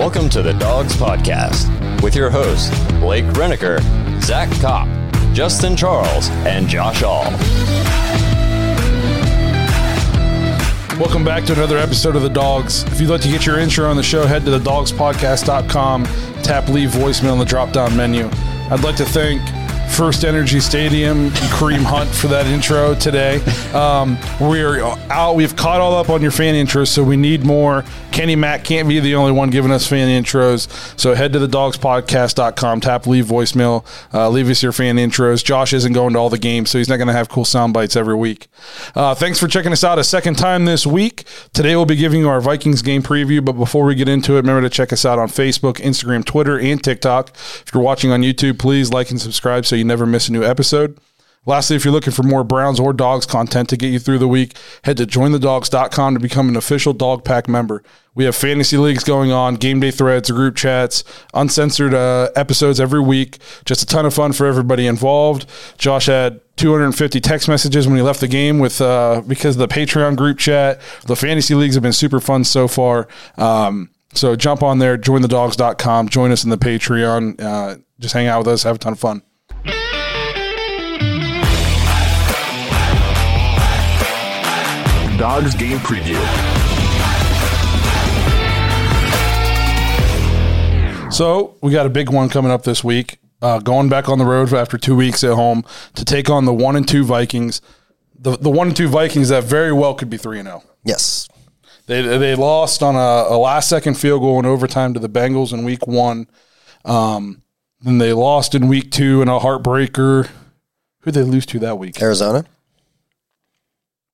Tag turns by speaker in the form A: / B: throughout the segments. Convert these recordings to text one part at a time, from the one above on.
A: Welcome to the Dawgs Podcast with your hosts, Blake Reniker, Zach Kopp, Justin Charles, and Josh All.
B: Welcome back to another episode of The Dawgs. If you'd like to get your intro on the show, head to thedawgspodcast.com, tap leave voicemail in the drop down menu. I'd like to thank First Energy Stadium Kareem Hunt for that intro today. Um, we're out. We've caught all up on your fan intros, so we need more. Kenny Mack can't be the only one giving us fan intros. So head to the dawgspodcast.com, tap leave voicemail, uh, leave us your fan intros. Josh isn't going to all the games, so he's not going to have cool sound bites every week. Uh, thanks for checking us out a second time this week. Today we'll be giving you our Vikings game preview, but before we get into it, remember to check us out on Facebook, Instagram, Twitter, and TikTok. If you're watching on YouTube, please like and subscribe so you never miss a new episode. Lastly, if you're looking for more Browns or Dawgs content to get you through the week, head to jointhedawgs.com to become an official Dawg Pack member. We have fantasy leagues going on, game day threads, group chats, uncensored uh, episodes every week. Just a ton of fun for everybody involved. Josh had 250 text messages when he left the game with uh, because of the Patreon group chat. The fantasy leagues have been super fun so far. Um, so jump on there, jointhedawgs.com, join us in the Patreon. Uh, just hang out with us, have a ton of fun.
C: Dawgs game preview.
B: So we got a big one coming up this week. Uh, going back on the road after two weeks at home to take on the one and two Vikings. The the one and two Vikings that very well could be three and zero.
D: Yes.
B: They they lost on a, a last second field goal in overtime to the Bengals in week one. Um, then they lost in week two in a heartbreaker. Who they lose to that week?
D: Arizona.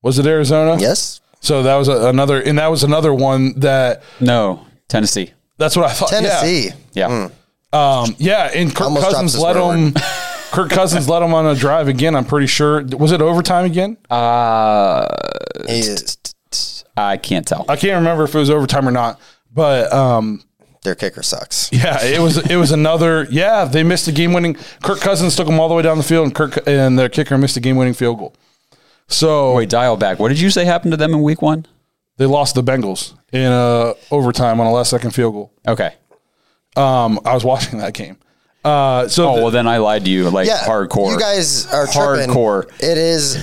B: Was it Arizona?
D: Yes.
B: So that was a, another, and that was another one that
E: No, Tennessee.
B: that's what I thought. yeah.
D: Tennessee.
E: Yeah.
B: Um, yeah, and Kirk
D: Almost
B: Cousins let
D: swear
B: him. Kirk Cousins let him on a drive again. I'm pretty sure. Was it overtime again?
E: Uh, I can't tell.
B: I can't remember if it was overtime or not. But um,
D: their kicker sucks.
B: yeah, it was. It was another. Yeah, they missed a game winning. Kirk Cousins took them all the way down the field, and Kirk and their kicker missed a game winning field goal. So
E: Wait, dial back. What did you say happened to them in week one?
B: they lost the Bengals in uh, overtime on a last second field goal.
E: Okay.
B: Um, I was watching that game. Uh, so
E: Oh,
B: the-
E: well, then I lied to you like
D: Yeah.
E: hardcore.
D: You guys are tripping.
E: Hardcore.
D: It is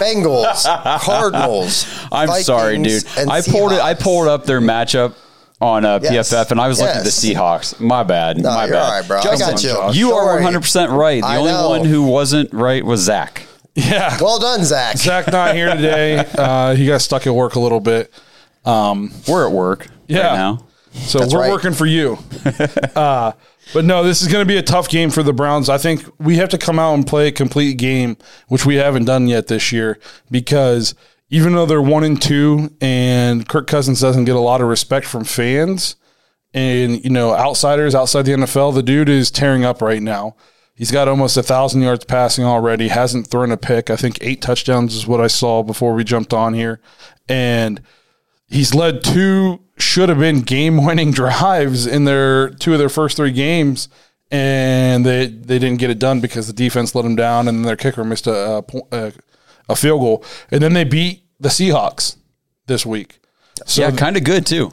D: Bengals, Cardinals.
E: I'm
D: Vikings,
E: sorry, dude.
D: and
E: I pulled it. I pulled up their matchup on uh,
D: Yes.
E: PFF, and I was looking at the Seahawks. My bad.
D: No,
E: My
D: you're
E: bad.
D: all right, bro. I got you.
E: You
D: Don't
E: are 100 percent right. The
D: I
E: only
D: know.
E: one who wasn't right was Zach.
B: yeah,
D: Well done, Zach.
B: Zach not here today. Uh, he got stuck at work a little bit. Um,
E: We're at work
B: Yeah.
E: right now.
B: So
D: That's
B: we're
D: right.
B: working for you. uh, but no, this is going to be a tough game for the Browns. I think we have to come out and play a complete game, which we haven't done yet this year, because even though they're one and two, and Kirk Cousins doesn't get a lot of respect from fans and you know outsiders outside the NFL, the dude is tearing up right now. He's got almost a thousand yards passing already. Hasn't thrown a pick. I think eight touchdowns is what I saw before we jumped on here, and he's led two should have been game winning drives in their two of their first three games and they they didn't get it done because the defense let them down, and their kicker missed a a, a, a field goal, and then they beat the Seahawks this week. So
E: yeah, kind of good too.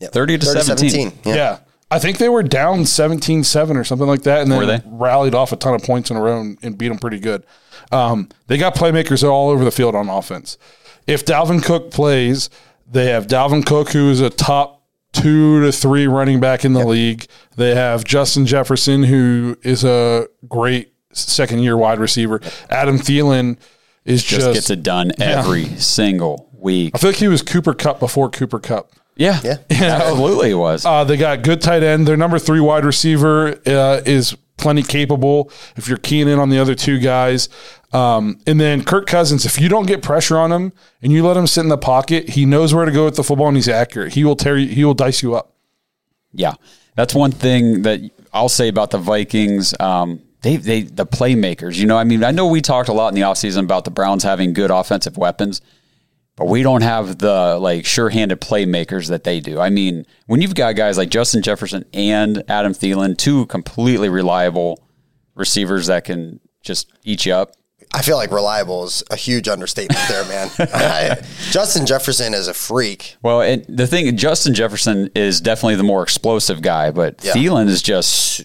D: Yep.
E: 30 to
D: 30
E: 17.
D: Yeah.
B: yeah. I think they were down 17-7 or something like that, and then
E: they?
B: rallied off a ton of points in a row and, and beat them pretty good. Um, they got playmakers all over the field on offense. If Dalvin Cook plays, they have Dalvin Cook, who is a top two to three running back in the league. They have Justin Jefferson, who is a great second year wide receiver. Adam Thielen is just,
E: Just gets it done every single week.
B: I feel like he was Cooper Kupp before Cooper Kupp.
E: Yeah,
D: Yeah.
E: absolutely it was.
B: Uh, they got good tight end. Their number three wide receiver uh, is plenty capable. If you're keying in on the other two guys, um, and then Kirk Cousins, if you don't get pressure on him and you let him sit in the pocket, he knows where to go with the football and he's accurate. He will tear you. He will dice you up.
E: Yeah, that's one thing that I'll say about the Vikings. Um, they, they, the playmakers. You know, I mean, I know we talked a lot in the offseason about the Browns having good offensive weapons, but we don't have the like sure-handed playmakers that they do. I mean, when you've got guys like Justin Jefferson and Adam Thielen, two completely reliable receivers that can just eat you up.
D: I feel like reliable is a huge understatement there, man. I, Justin Jefferson is a freak.
E: Well, and the thing, Justin Jefferson is definitely the more explosive guy, but
D: Yeah.
E: Thielen is just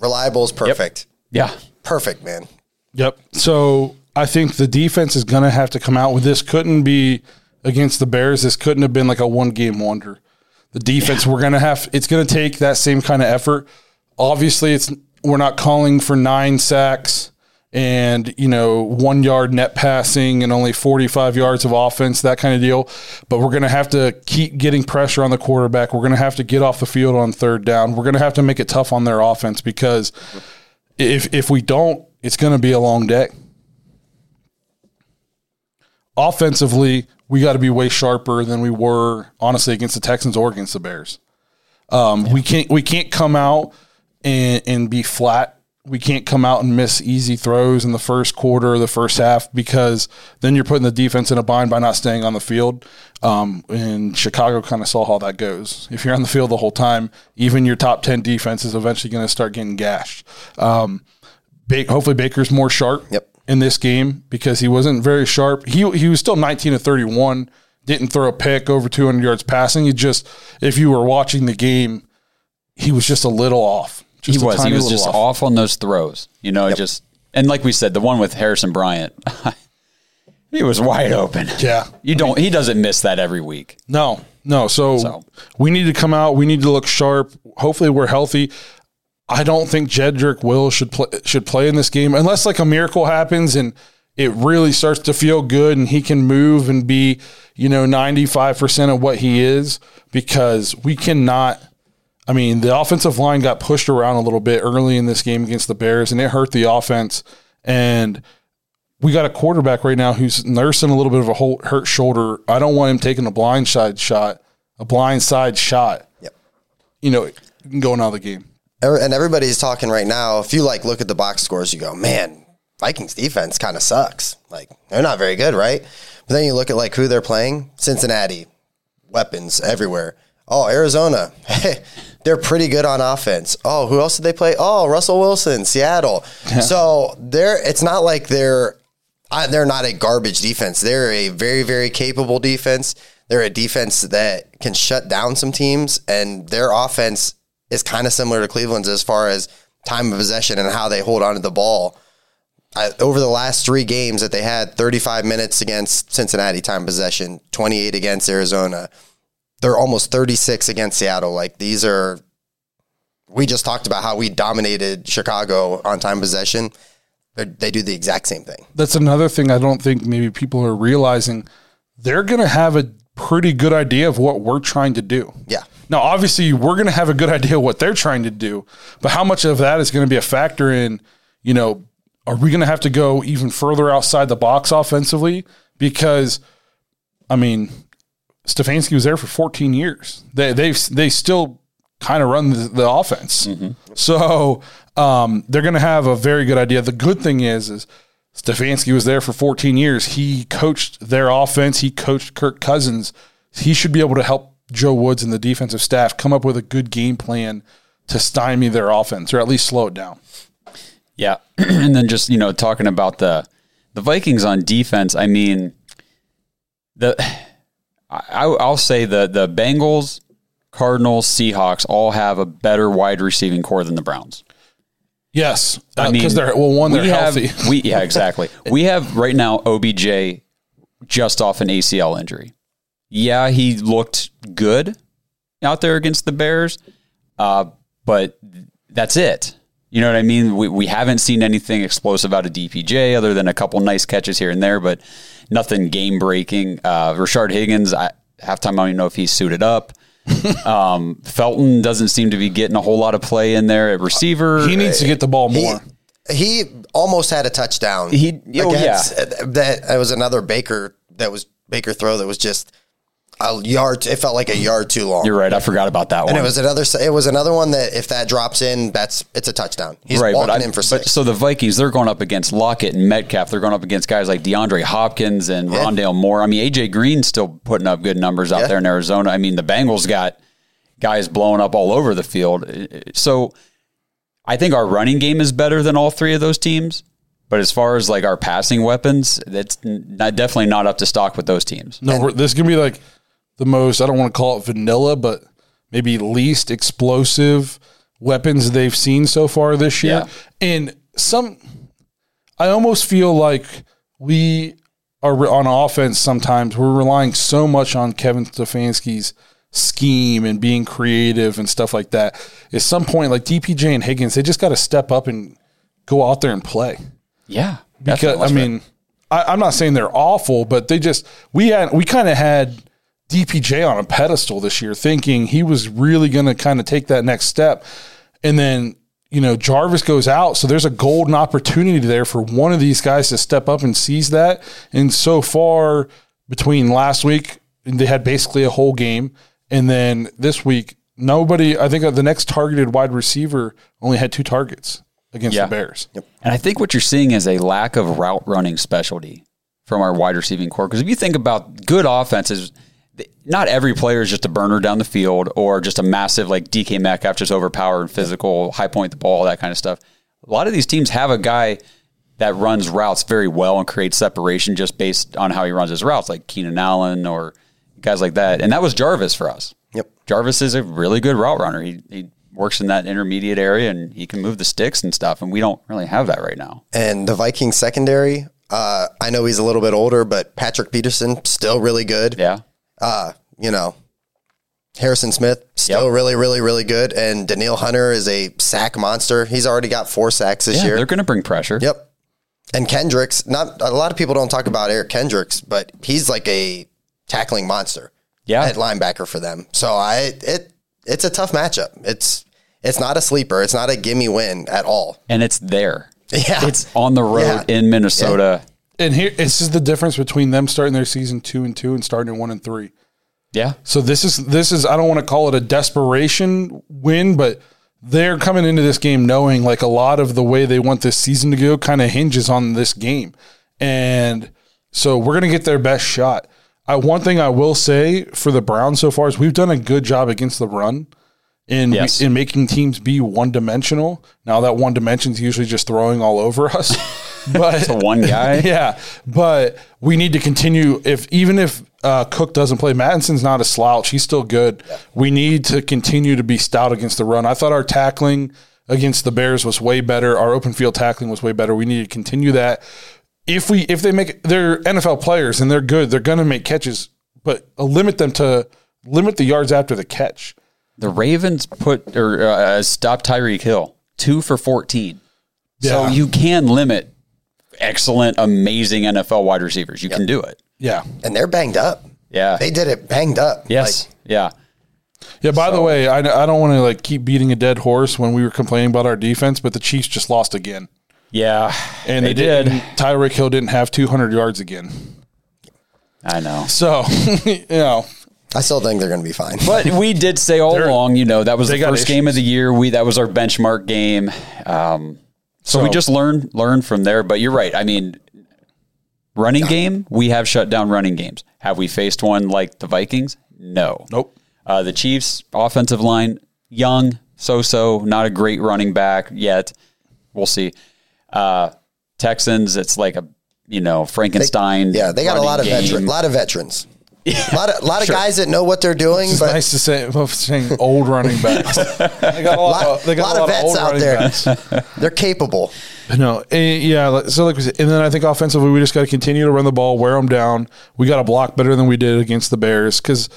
D: Reliable is perfect.
E: yeah.
D: Perfect, man.
B: Yep. So I think the defense is going to have to come out with this. Couldn't be against the Bears. This couldn't have been like a one game wonder. The defense, we're going to have, it's going to take that same kind of effort. Obviously, it's, we're not calling for nine sacks and, you know, one yard net passing and only 45 yards of offense, that kind of deal. But we're going to have to keep getting pressure on the quarterback. We're going to have to get off the field on third down. We're going to have to make it tough on their offense because if if we don't, it's going to be a long day. Offensively, we got to be way sharper than we were honestly against the Texans or against the Bears. Um, We can't we can't come out and and be flat. We can't come out and miss easy throws in the first quarter or the first half because then you're putting the defense in a bind by not staying on the field. Um, and Chicago kind of saw how that goes. If you're on the field the whole time, even your top ten defense is eventually going to start getting gashed. Um, hopefully Baker's more sharp
D: Yep.
B: In this game because he wasn't very sharp. He he was still 19 to 31, didn't throw a pick over 200 yards passing. He just if you were watching the game, he was just a little off.
E: He
B: Just a
E: was. He was just off. on those throws. You know, just and like we said, the one with Harrison Bryant, he was wide open.
B: Yeah.
E: You don't. He doesn't miss that every week.
B: No, no. So,
E: So.
B: we need to come out. We need to look sharp. Hopefully, we're healthy. I don't think Jedrick Will should play should play in this game unless like a miracle happens and it really starts to feel good and he can move and be you know ninety five percent of what he is because we cannot. I mean, the offensive line got pushed around a little bit early in this game against the Bears, and it hurt the offense. And we got a quarterback right now who's nursing a little bit of a hurt shoulder. I don't want him taking a blind side shot, a blind side shot.
D: Yep.
B: You know, going out of the game.
D: And everybody's talking right now. If you like look at the box scores, you go, man, Vikings defense kind of sucks. Like they're not very good, right? But then you look at like who they're playing. Cincinnati, weapons everywhere. Oh, Arizona, hey, they're pretty good on offense. Oh, who else did they play? Oh, Russell Wilson, Seattle. So they're. It's not like they're. They're not a garbage defense. They're a very, very capable defense. They're a defense that can shut down some teams, and their offense is kind of similar to Cleveland's as far as time of possession and how they hold on to the ball. I, over the last three games that they had, 35 minutes against Cincinnati time possession, 28 against Arizona. They're almost 36 against Seattle. Like these are, we just talked about how we dominated Chicago on time possession. They're, they do the exact same thing.
B: That's another thing I don't think maybe people are realizing. They're going to have a pretty good idea of what we're trying to do.
D: Yeah.
B: Now, obviously, we're going to have a good idea what they're trying to do, but how much of that is going to be a factor in, you know, are we going to have to go even further outside the box offensively? Because, I mean, Stefanski was there for 14 years. They they they still kind of run the, the offense. So um, they're going to have a very good idea. The good thing is is Stefanski was there for 14 years. He coached their offense. He coached Kirk Cousins. He should be able to help Joe Woods and the defensive staff come up with a good game plan to stymie their offense or at least slow it down.
E: Yeah, and then just you know talking about the the Vikings on defense. I mean, the I, I'll say the the Bengals, Cardinals, Seahawks all have a better wide receiving core than the Browns.
B: Yes,
E: I
B: Uh,
E: mean,
B: because they're well, one they're
E: we have,
B: healthy.
E: We yeah, exactly. we have right now OBJ just off an ACL injury. Yeah, he looked good out there against the Bears, uh, but that's it. You know what I mean? We we haven't seen anything explosive out of DPJ other than a couple nice catches here and there, but nothing game breaking. Uh, Rashard Higgins, I, halftime I don't even know if he's suited up. um, Felton doesn't seem to be getting a whole lot of play in there at receiver.
B: he needs to get the ball more.
D: he almost had a touchdown.
E: He- oh,
D: against- that that was another Baker that was Baker throw that was just a yard. It felt like a yard too long.
E: You're right. I forgot about that one.
D: And it was another. It was another one that if that drops in, that's it's a touchdown. He's
E: right,
D: walking
E: but, I,
D: in for
E: but
D: six.
E: so the Vikings, they're going up against Lockett and Metcalf. They're going up against guys like DeAndre Hopkins and
D: Yeah.
E: Rondale Moore. I mean, AJ Green's still putting up good numbers out
D: Yeah.
E: there in Arizona. I mean, the Bengals got guys blowing up all over the field. So I think our running game is better than all three of those teams. But as far as like our passing weapons, that's not, definitely not up to stock with those teams.
B: No, we're- this is gonna be like the most. I don't want to call it vanilla, but maybe least explosive weapons they've seen so far this year.
E: Yeah.
B: And some, I almost feel like we are on offense. Sometimes we're relying so much on Kevin Stefanski's scheme and being creative and stuff like that. At some point, like DPJ and Higgins, they just got to step up and go out there and play
E: Yeah.
B: because. I mean, I, I'm not saying they're awful, but they just we had we kind of had DPJ on a pedestal this year, thinking he was really going to kind of take that next step, and then you know Jarvis goes out, so there's a golden opportunity there for one of these guys to step up and seize that. And so far, between last week, they had basically a whole game, and then this week. Nobody, I think uh, the next targeted wide receiver only had two targets against
E: Yeah.
B: the Bears.
E: And I think what you're seeing is a lack of route running specialty from our wide receiving core. Because if you think about good offenses, th- not every player is just a burner down the field or just a massive like DK Metcalf, just overpowered, and physical, high point the ball, that kind of stuff. A lot of these teams have a guy that runs routes very well and creates separation just based on how he runs his routes, like Keenan Allen or guys like that. And that was Jarvis for us.
D: Yep.
E: Jarvis is a really good route runner. He, he works in that intermediate area and he can move the sticks and stuff. And we don't really have that right now.
D: And the Vikings secondary, uh, I know he's a little bit older, but Patrick Peterson still really good.
E: Yeah.
D: Uh, you know, Harrison Smith still
E: Yep.
D: really, really, really good. And Danielle Hunter is a sack monster. He's already got four sacks this
E: Yeah,
D: year.
E: they're going to bring pressure.
D: Yep. And Kendricks, not a lot of people don't talk about Eric Kendricks, but he's like a tackling monster.
E: Yeah.
D: At linebacker for them. So I it it's a tough matchup. It's it's not a sleeper. It's not a gimme win at all.
E: And it's there.
D: Yeah.
E: It's on the road
D: Yeah.
E: in Minnesota.
B: And here, this is the difference between them starting their season two and two and starting at one and three.
E: Yeah.
B: So this is this is I don't want to call it a desperation win, but they're coming into this game knowing like a lot of the way they want this season to go kind of hinges on this game, and so we're gonna get their best shot. I, one thing I will say for the Browns so far is we've done a good job against the run in
E: Yes.
B: in making teams be one dimensional. Now that one dimension is usually just throwing all over us, but
E: one guy.
B: yeah, but we need to continue. If even if uh, Cook doesn't play, Mattison's not a slouch. He's still good. We need to continue to be stout against the run. I thought our tackling against the Bears was way better. Our open field tackling was way better. We need to continue that. If we if they make they're NFL players and they're good, they're going to make catches, but uh, limit them to limit the yards after the catch.
E: The Ravens put or uh, stopped Tyreek Hill two for 14. So you can limit excellent, amazing NFL wide receivers. You can do it.
B: Yeah,
D: And they're banged up.
E: Yeah.
D: They did it banged up.
E: yes.
D: Like,
E: yeah.
B: yeah. By the way, I, I don't want to like keep beating a dead horse when we were complaining about our defense, but the Chiefs just lost again.
E: Yeah.
B: and
E: they,
B: they,
E: did.
B: did. Tyreek Hill didn't have 200 yards again.
E: I know.
B: So, you know,
D: I still think they're going to be fine.
E: But we did say all
B: They're-
E: along, you know, that was
B: they
E: the
B: got
E: first game of the year. We that was our benchmark game. Um, so, we just learn learned from there. But you're right. I mean, running game, we have shut down running games. Have we faced one like the Vikings? No.
B: nope.
E: Uh, the Chiefs' offensive line, young, so so, not a great running back yet. We'll see. Uh, Texans, it's like a you know Frankenstein.
D: Yeah, they got a lot of
E: game.
D: A lot of veterans, a lot of lot of guys that know what they're doing.
B: It's
D: but
B: nice to say well, saying old running backs. they got a lot,
D: lot,
B: of, they
D: lot
B: a
D: of vets out there.
B: backs.
D: they're capable.
B: No, eh, yeah. So like said, and then I think offensively, we just got to continue to run the ball, wear them down. We got to block better than we did against the Bears because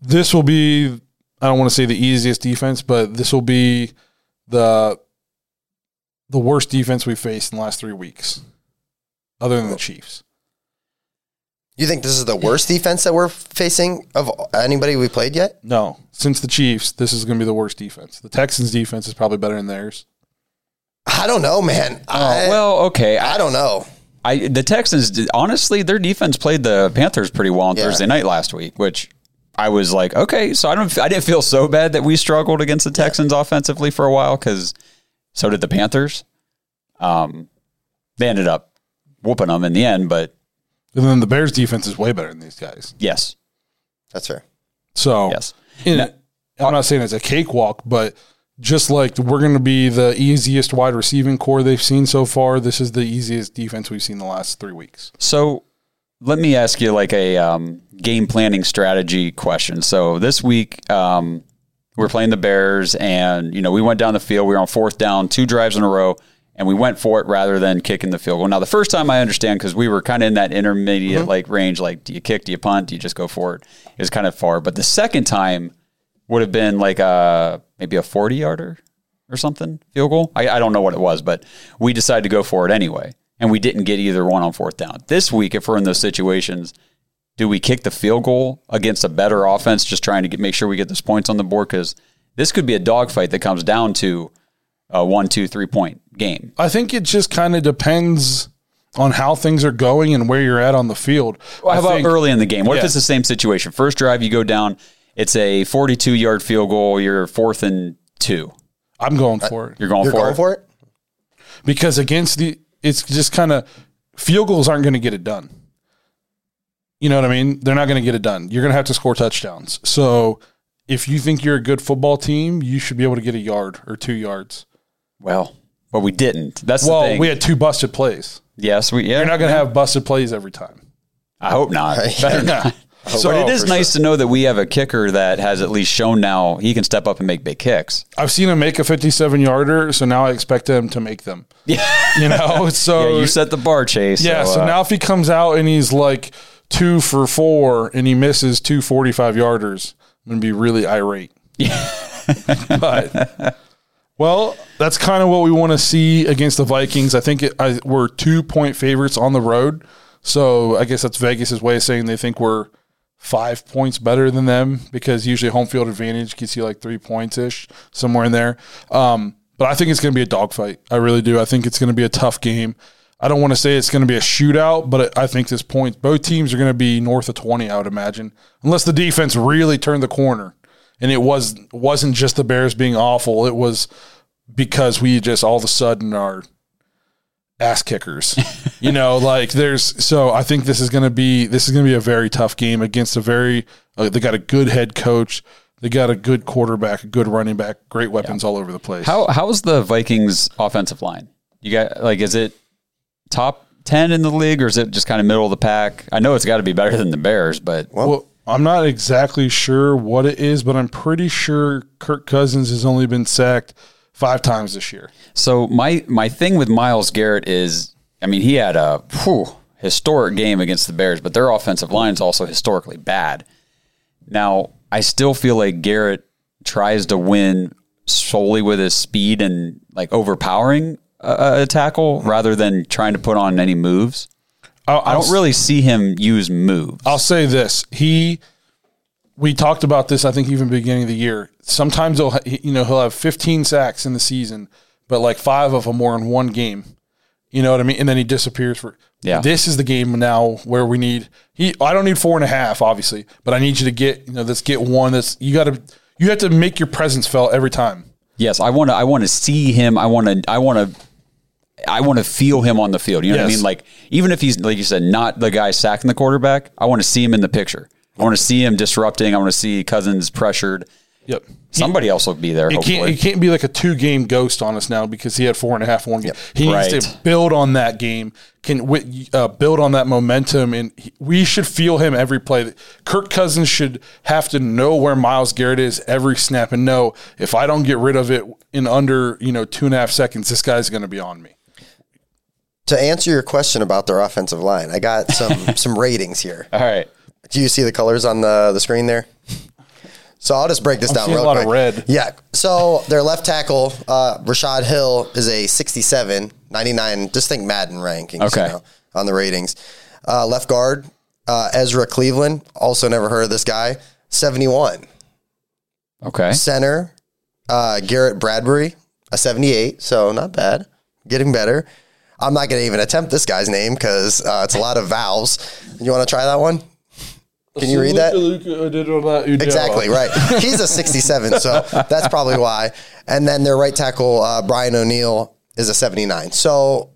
B: this will be. I don't want to say the easiest defense, but this will be the the worst defense we faced in the last three weeks, other than the Chiefs.
D: You think this is the worst defense that we're facing of anybody we played yet?
B: No, since the Chiefs, this is going to be the worst defense. The Texans' defense is probably better than theirs.
D: I don't know, man. I,
E: Oh, well, okay.
D: I don't know.
E: I the Texans honestly their defense played the Panthers pretty well on
D: Yeah.
E: Thursday night last week, which I was like, okay, so I don't I didn't feel so bad that we struggled against the Texans offensively for a while because so did the Panthers. Um, they ended up whooping them in the end, but
B: And then the Bears' defense is way better than these guys.
E: yes,
D: That's fair.
B: So
E: yes.
B: in- I'm not saying it's a cakewalk, but just like we're going to be the easiest wide receiving core they've seen so far, this is the easiest defense we've seen the last three weeks.
E: So let me ask you like a um, game planning strategy question. So this week um, we're playing the Bears, and you know we went down the field. We were on fourth down, two drives in a row, and we went for it rather than kicking the field goal. Now the first time I understand because we were kind of in that intermediate mm-hmm. like range. Like, do you kick? Do you punt? Do you just go for it? It was kind of far. But the second time would have been like a maybe a forty yarder or something field goal. I, I don't know what it was, but we decided to go for it anyway, and we didn't get either one on fourth down. This week, if we're in those situations, do we kick the field goal against a better offense, just trying to get make sure we get those points on the board? Because this could be a dogfight that comes down to a one, two, three point game.
B: I think it just kind of depends on how things are going and where you're at on the field.
E: Well, how about
B: think-
E: early in the game? What if it's the same situation? First drive, you go down. It's a 42 yard field goal. You're fourth and two.
B: I'm going uh, for it
E: You're going
D: You're
E: for
D: going
E: it.
D: for it?
B: because against the, it's just kind of field goals aren't going to get it done. You know what I mean? They're not going to get it done. You're going to have to score touchdowns. So if you think you're a good football team, you should be able to get a yard or two yards.
E: Well, but we didn't. That's the
B: Well,
E: thing.
B: we had two busted plays.
E: yes, we. Yeah,
B: You're not going to have busted plays every time.
E: I hope not. Better not.
B: So
E: but it is
D: for
E: nice to know that we have a kicker that has at least shown now he can step up and make big kicks.
B: I've seen him make a 57 yarder, so now I expect him to make them.
E: Yeah,
B: You know, so
E: yeah. You set the bar, Chase.
B: Yeah, so
E: uh,
B: now if he comes out and he's like two for four and he misses two 45 yarders, I'm going to be really irate. Yeah. but, well, that's kind of what we want to see against the Vikings. I think it, I, we're two point favorites on the road. So I guess that's Vegas' way of saying they think we're five points better than them because usually home field advantage gets you like three points ish, somewhere in there. Um, but I think it's going to be a dogfight. I really do. I think it's going to be a tough game. I don't want to say it's going to be a shootout, but I think this point, both teams are going to be north of 20, I would imagine, unless the defense really turned the corner. And it was, wasn't just the Bears being awful. It was because we just all of a sudden are ass kickers. you know, like there's so I think this is going to be this is going to be a very tough game against a very uh, they got a good head coach, they got a good quarterback, a good running back, great weapons all over the place.
E: how how's the Vikings offensive line? You got like, is it top ten in the league, or is it just kind of middle of the pack? I know it's got to be better than the Bears, but
B: well, I'm not exactly sure what it is, but I'm pretty sure Kirk Cousins has only been sacked five times this year.
E: So my my thing with Myles Garrett is, I mean, he had a whew, historic game against the Bears, but their offensive line is also historically bad. Now, I still feel like Garrett tries to win solely with his speed and like overpowering a, a tackle rather than trying to put on any moves.
B: I'll,
E: I don't really see him use moves.
B: I'll say this: he, we talked about this. I think even beginning of the year. Sometimes he'll, you know, he'll have 15 sacks in the season, but like five of them were in one game. You know what I mean? And then he disappears for.
E: Yeah.
B: This is the game now where we need. He. I don't need four and a half, obviously, but I need you to get. You know, let's get one. That's you got to. You have to make your presence felt every time.
E: Yes, I want to. I want to see him. I want to. I want to. I want to feel him on the field. You know what I mean? Like even if he's like you said, not the guy sacking the quarterback. I want to see him in the picture. I want to see him disrupting. I want to see Cousins pressured.
B: Yep.
E: Somebody else will be there.
B: It
E: hopefully.
B: can't, it can't be like a two game ghost on us now because he had four and a half one game. He needs to build on that game, can uh, build on that momentum, and he, we should feel him every play. Kirk Cousins should have to know where Myles Garrett is every snap and know if I don't get rid of it in under you know two and a half seconds, this guy's going to be on me.
D: To answer your question about their offensive line, I got some some ratings here.
E: All right.
D: Do you see the colors on the the screen there? So I'll just break this down real
B: a lot
D: quick.
B: of red.
D: Yeah. So their left tackle, uh, Rashod Hill, is a 67, 99. Just think Madden rankings.
E: Okay.
D: You know, on the ratings. Uh, left guard, uh, Ezra Cleveland. Also never heard of this guy. 71.
E: Okay.
D: Center, uh, Garrett Bradbury, a 78. So not bad. Getting better. I'm not going to even attempt this guy's name because uh, it's a lot of vowels. You want to try that one? Can you read that? Exactly right. He's a 67, so that's probably why. And then their right tackle uh, Brian O'Neill is a 79. So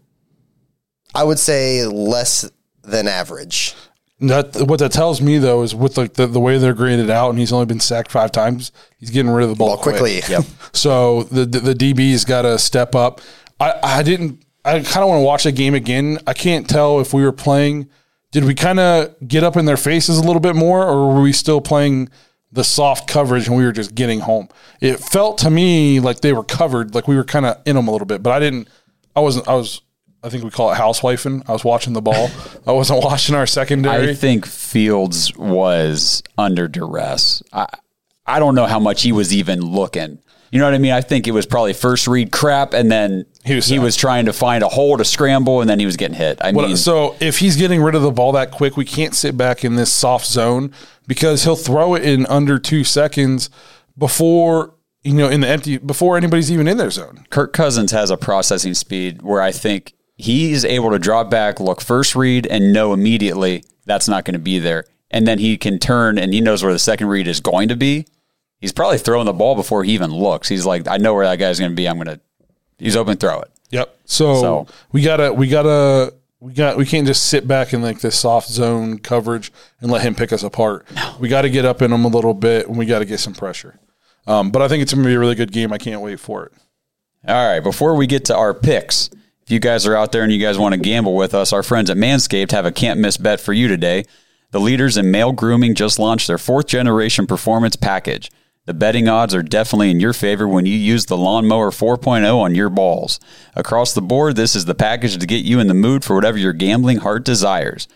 D: I would say less than average.
B: That what that tells me though is with like the, the way they're graded out, and he's only been sacked five times. He's getting rid of the ball
D: Ball quickly.
B: Yep. So the the, the DB's got to step up. I I didn't. I kind of want to watch the game again. I can't tell if we were playing. Did we kind of get up in their faces a little bit more, or were we still playing the soft coverage and we were just getting home? It felt to me like they were covered, like we were kind of in them a little bit. But I didn't. I wasn't. I was. I think we call it housewifing. I was watching the ball. I wasn't watching our secondary.
E: I think Fields was under duress. I I don't know how much he was even looking. You know what I mean? I think it was probably first read crap, and then
B: He
E: he
B: was
E: was, trying to find a hole to scramble, and then he was getting hit. I
B: What-
E: mean,
B: so if he's getting rid of the ball that quick, we can't sit back in this soft zone because he'll throw it in under two seconds before you know in the empty before anybody's even in their zone.
E: Kirk Cousins has a processing speed where I think he's able to drop back, look first read, and know immediately that's not going to be there. And then he can turn and he knows where the second read is going to be. He's probably throwing the ball before he even looks. He's like, I know where that guy's going to be. I'm going to, he's open, throw it.
B: Yep. So,
E: So-
B: we gotta we gotta we got we can't just sit back in like this soft zone coverage and let him pick us apart. We got to get up in him a little bit and we got to get some pressure. Um, but I think it's gonna be a really good game. I can't wait for it.
E: All right, before we get to our picks, if you guys are out there and you guys want to gamble with us, our friends at Manscaped have a can't miss bet for you today. The leaders in male grooming just launched their fourth generation performance package. The betting odds are definitely in your favor when you use the Lawnmower 4.0 on your balls. Across the board, this is the package to get you in the mood for whatever your gambling heart desires.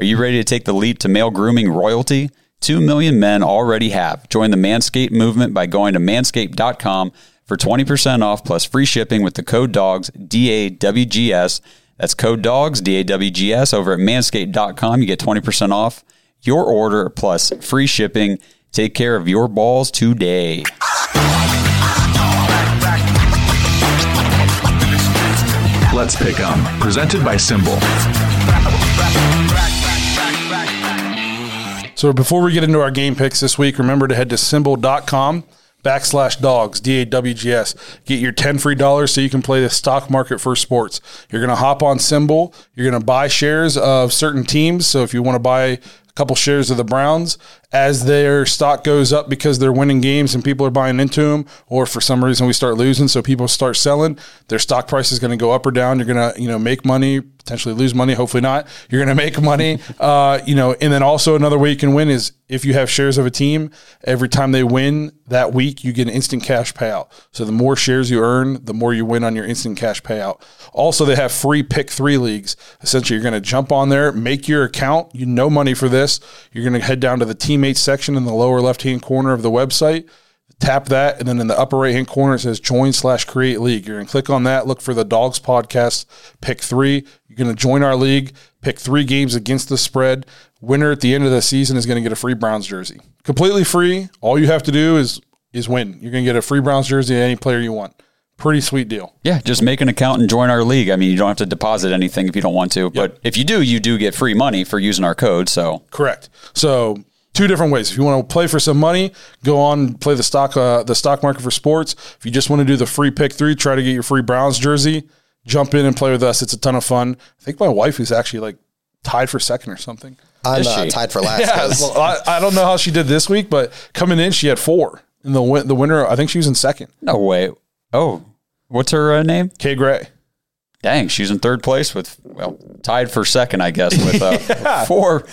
E: Are you ready to take the leap to male grooming royalty? Two million men already have. Join the Manscaped movement by going to manscaped.com for 20% off plus free shipping with the code DAWGS, D A W G S. That's code DAWGS, D A W G S, over at manscaped.com. You get 20% off your order plus free shipping. Take care of your balls today.
C: Let's pick pick 'em. Presented by SimBull.
B: So before we get into our game picks this week, remember to head to simbull.com backslash dawgs, D A W G S. Get your 10 free dollars so you can play the stock market for sports. You're going to hop on SimBull. You're going to buy shares of certain teams. So if you want to buy a couple shares of the Browns, as their stock goes up because they're winning games and people are buying into them, or for some reason we start losing, so people start selling, their stock price is going to go up or down. You're going to, you know, make money, potentially lose money, hopefully not. You're going to make money, uh, you know, and then also another way you can win is if you have shares of a team, every time they win that week, you get an instant cash payout. So the more shares you earn, the more you win on your instant cash payout. Also, they have free pick three leagues. Essentially, you're going to jump on there, make your account. You know money for this. You're going to head down to the teammates section in the lower left hand corner of the website. Tap that, and then in the upper right hand corner it says join slash create league. You're gonna click on that, look for the Dawgs Podcast, pick three. You're gonna join our league, pick three games against the spread. Winner at the end of the season is gonna get a free Browns jersey. Completely free. All you have to do is is win. You're gonna get a free Browns jersey to any player you want. Pretty sweet deal.
E: Yeah, just make an account and join our league. I mean, you don't have to deposit anything if you don't want to, but if you do, you do get free money for using our code. So
B: Correct. So two different ways. If you want to play for some money, go on play the stock uh, the stock market for sports. If you just want to do the free pick three, try to get your free Browns jersey. Jump in and play with us. It's a ton of fun. I think my wife is actually like tied for second or something.
D: I'm
E: Is
D: uh,
E: she?
D: tied for last.
B: Yeah,
D: 'cause
B: well, I, I don't know how she did this week, but coming in, she had four. in the win- the winner. I think she was in second.
E: No way. Oh, what's her uh, name?
B: Kay Gray.
E: Dang, she's in third place with well tied for second, I guess, with uh, four.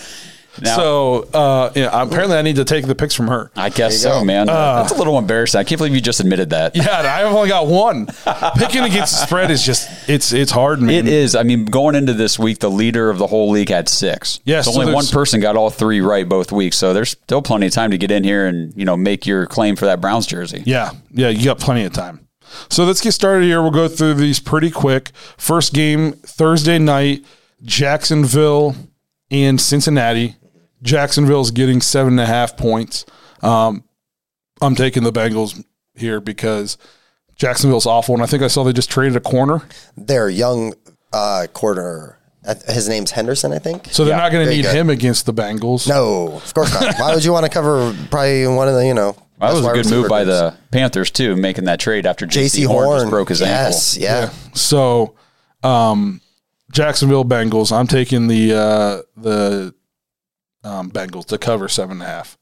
E: Now,
B: so uh, yeah, apparently I need to take the picks from her.
E: I guess so,
D: go.
E: man. That's a little embarrassing. I can't believe you just admitted that.
B: Yeah, I've only got one. Picking against the spread is just it's it's hard, man.
E: It is. I mean, going into this week, the leader of the whole league had six.
B: Yeah,
E: so
B: so
E: only one person got all three right both weeks. So there's still plenty of time to get in here and you know make your claim for that Browns jersey.
B: Yeah, yeah, you got plenty of time. So let's get started here. We'll go through these pretty quick. First game Thursday night, Jacksonville and Cincinnati. Jacksonville's getting seven and a half points. Um, I'm taking the Bengals here because Jacksonville's awful, and I think I saw they just traded a corner,
D: Their young uh, corner, uh, his name's Henderson, I think.
B: so they're not going to need
D: good.
B: him against the Bengals.
D: No, of course not. Why would you want to cover probably one of the, you know,
E: Well, that was
D: best
E: a good move by
D: groups?
E: the Panthers too, making that trade after
D: J.C.
E: J.C. Horn,
D: Horn
E: just broke his
D: yes,
E: ankle.
D: Yeah.
B: So, um, Jacksonville Bengals. I'm taking the uh, the um, Bengals to cover seven and a half.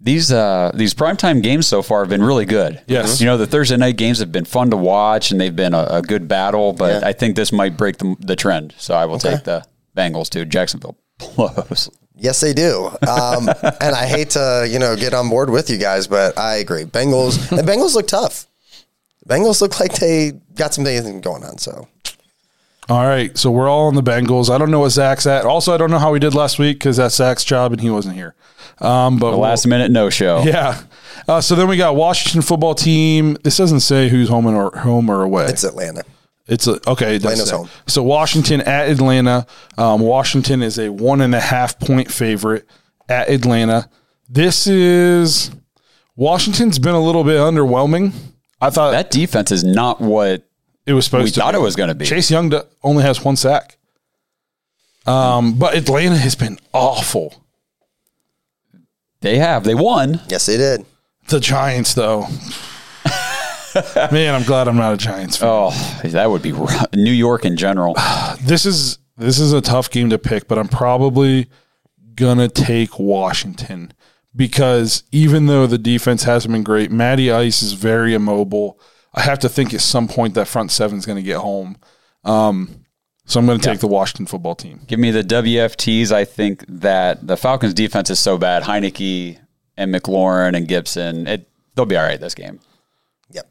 E: These uh, these primetime games so far have been really good.
B: Yes.
E: you know the Thursday night games have been fun to watch and they've been a, a good battle. But
D: Yeah.
E: I think this might break the, the trend. So I will
D: Okay.
E: take the Bengals to Jacksonville blows.
D: Yes, they do. Um, and I hate to, you know, get on board with you guys, but I agree. Bengals, the Bengals look tough. Bengals look like they got something going on. So
B: All right, so we're all on the Bengals. I don't know what Zach's at. Also, I don't know how he did last week because that's Zach's job and he wasn't here. Um, but
E: The last minute no show.
B: yeah. Uh, so then we got Washington football team. This doesn't say who's home or home or away.
D: it's Atlanta.
B: It's a, okay.
D: Atlanta's home.
B: So Washington at Atlanta. Um, Washington is a one and a half point favorite at Atlanta. This is Washington's been a little bit underwhelming. I thought
E: That defense is not what
B: it was supposed
E: we
B: to.
E: thought
B: be.
E: it was going to be.
B: Chase Young do- only has one sack. Um, but Atlanta has been awful.
E: They have. They won.
D: Yes, they did.
B: The Giants, though. Man, I'm glad I'm not a Giants fan.
E: Oh, that would be rough. New York in general.
B: this is this is a tough game to pick, but I'm probably gonna take Washington because even though the defense hasn't been great, Matty Ice is very immobile. I have to think at some point that front seven is going to get home. Um, so I'm going to take the Washington football team.
E: Give me the WFTs. I think that the Falcons defense is so bad. Heineke and McLaurin and Gibson, it, they'll be all right this game.
D: Yep.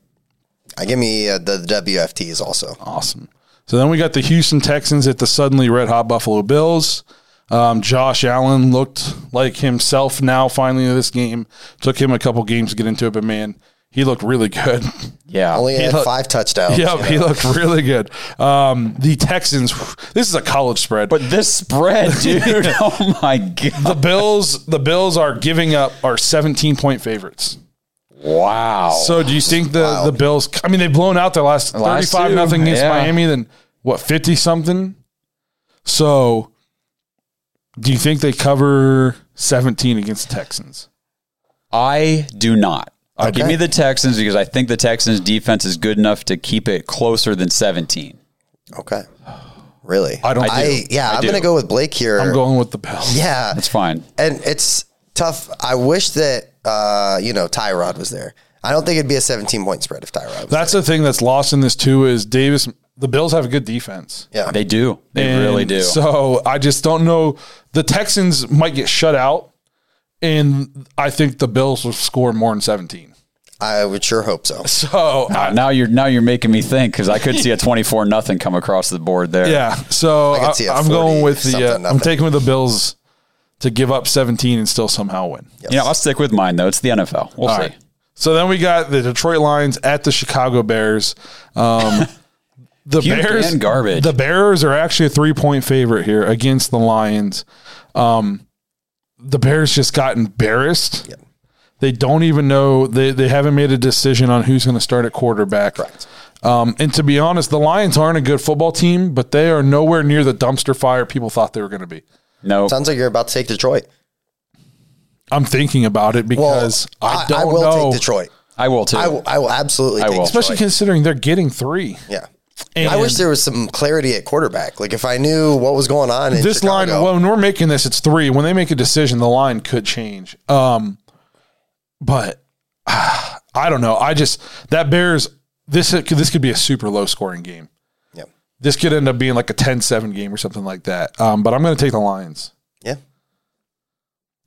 D: I give me uh, the, the WFTs also.
B: Awesome. So then we got the Houston Texans at the suddenly red hot Buffalo Bills. Um, Josh Allen looked like himself now finally in this game. Took him a couple games to get into it, but man, he looked really good.
E: Yeah.
D: Only had
B: looked-
D: five touchdowns.
B: Yep,
D: you
B: he looked really good. Um, the Texans, this is a college spread.
E: but this spread, dude, oh my God.
B: the Bills, the Bills are giving up are 17 point favorites.
E: Wow.
B: So do you think the,
D: wild.
B: the Bills? I mean, they've blown out their last,
E: last
B: 35 nothing against
E: yeah.
B: Miami. Then what, 50 something? So do you think they cover 17 against the Texans?
E: I do not. I'll give me the Texans because I think the Texans defense is good enough to keep it closer than 17.
D: Okay. Really?
B: I don't- I
D: I,
E: do.
D: yeah,
E: I
D: I'm going to go with Blake here.
B: I'm going with the Bills.
D: Yeah.
E: That's fine.
D: and it's tough. I wish that uh, you know Tyrod was there. I don't think it'd be a 17 point spread if Tyrod. Was
B: That's the thing that's lost in this too is Davis. The Bills have a good defense.
D: yeah.
E: They do. They
B: And
E: really do.
B: So I just don't know. The Texans might get shut out, and I think the Bills will score more than 17.
D: I would sure hope so.
B: So
E: Uh, now you're now you're making me think because I could see a 24 nothing come across the board there.
B: Yeah, so
D: I
B: I'm going with the. Uh, I'm taking with the Bills to give up 17 and still somehow win.
D: Yes.
E: You know, I'll stick with mine though. It's the NFL. We'll
B: All
E: see.
B: right. So then we got the Detroit Lions at the Chicago Bears. Um, the
E: Puke
B: Bears
E: and garbage.
B: The Bears are actually a three point favorite here against the Lions. Um, the Bears just got embarrassed.
D: Yep.
B: They don't even know they, they haven't made a decision on who's going to start at quarterback.
D: Correct.
B: Um, and to be honest, the Lions aren't a good football team, but they are nowhere near the dumpster fire people thought they were going to be.
E: No,
D: Sounds like you're about to take Detroit.
B: I'm thinking about it
D: Well,
B: because I,
D: I,
B: don't
D: I will
B: know,
D: take Detroit.
E: I will too.
D: I will, I will absolutely
E: I
D: take
E: will.
B: especially
D: Detroit.
B: considering they're getting three.
D: yeah.
B: And
D: I wish there was some clarity at quarterback. Like if I knew what was going on in
B: this line
D: Chicago,
B: when we're making this, it's three. When they make a decision, the line could change. Um, but I don't know. I just that Bears this this could be a super low scoring game.
D: Yeah.
B: This could end up being like a 10-7 game or something like that. Um, but I'm going to take the Lions.
D: Yeah.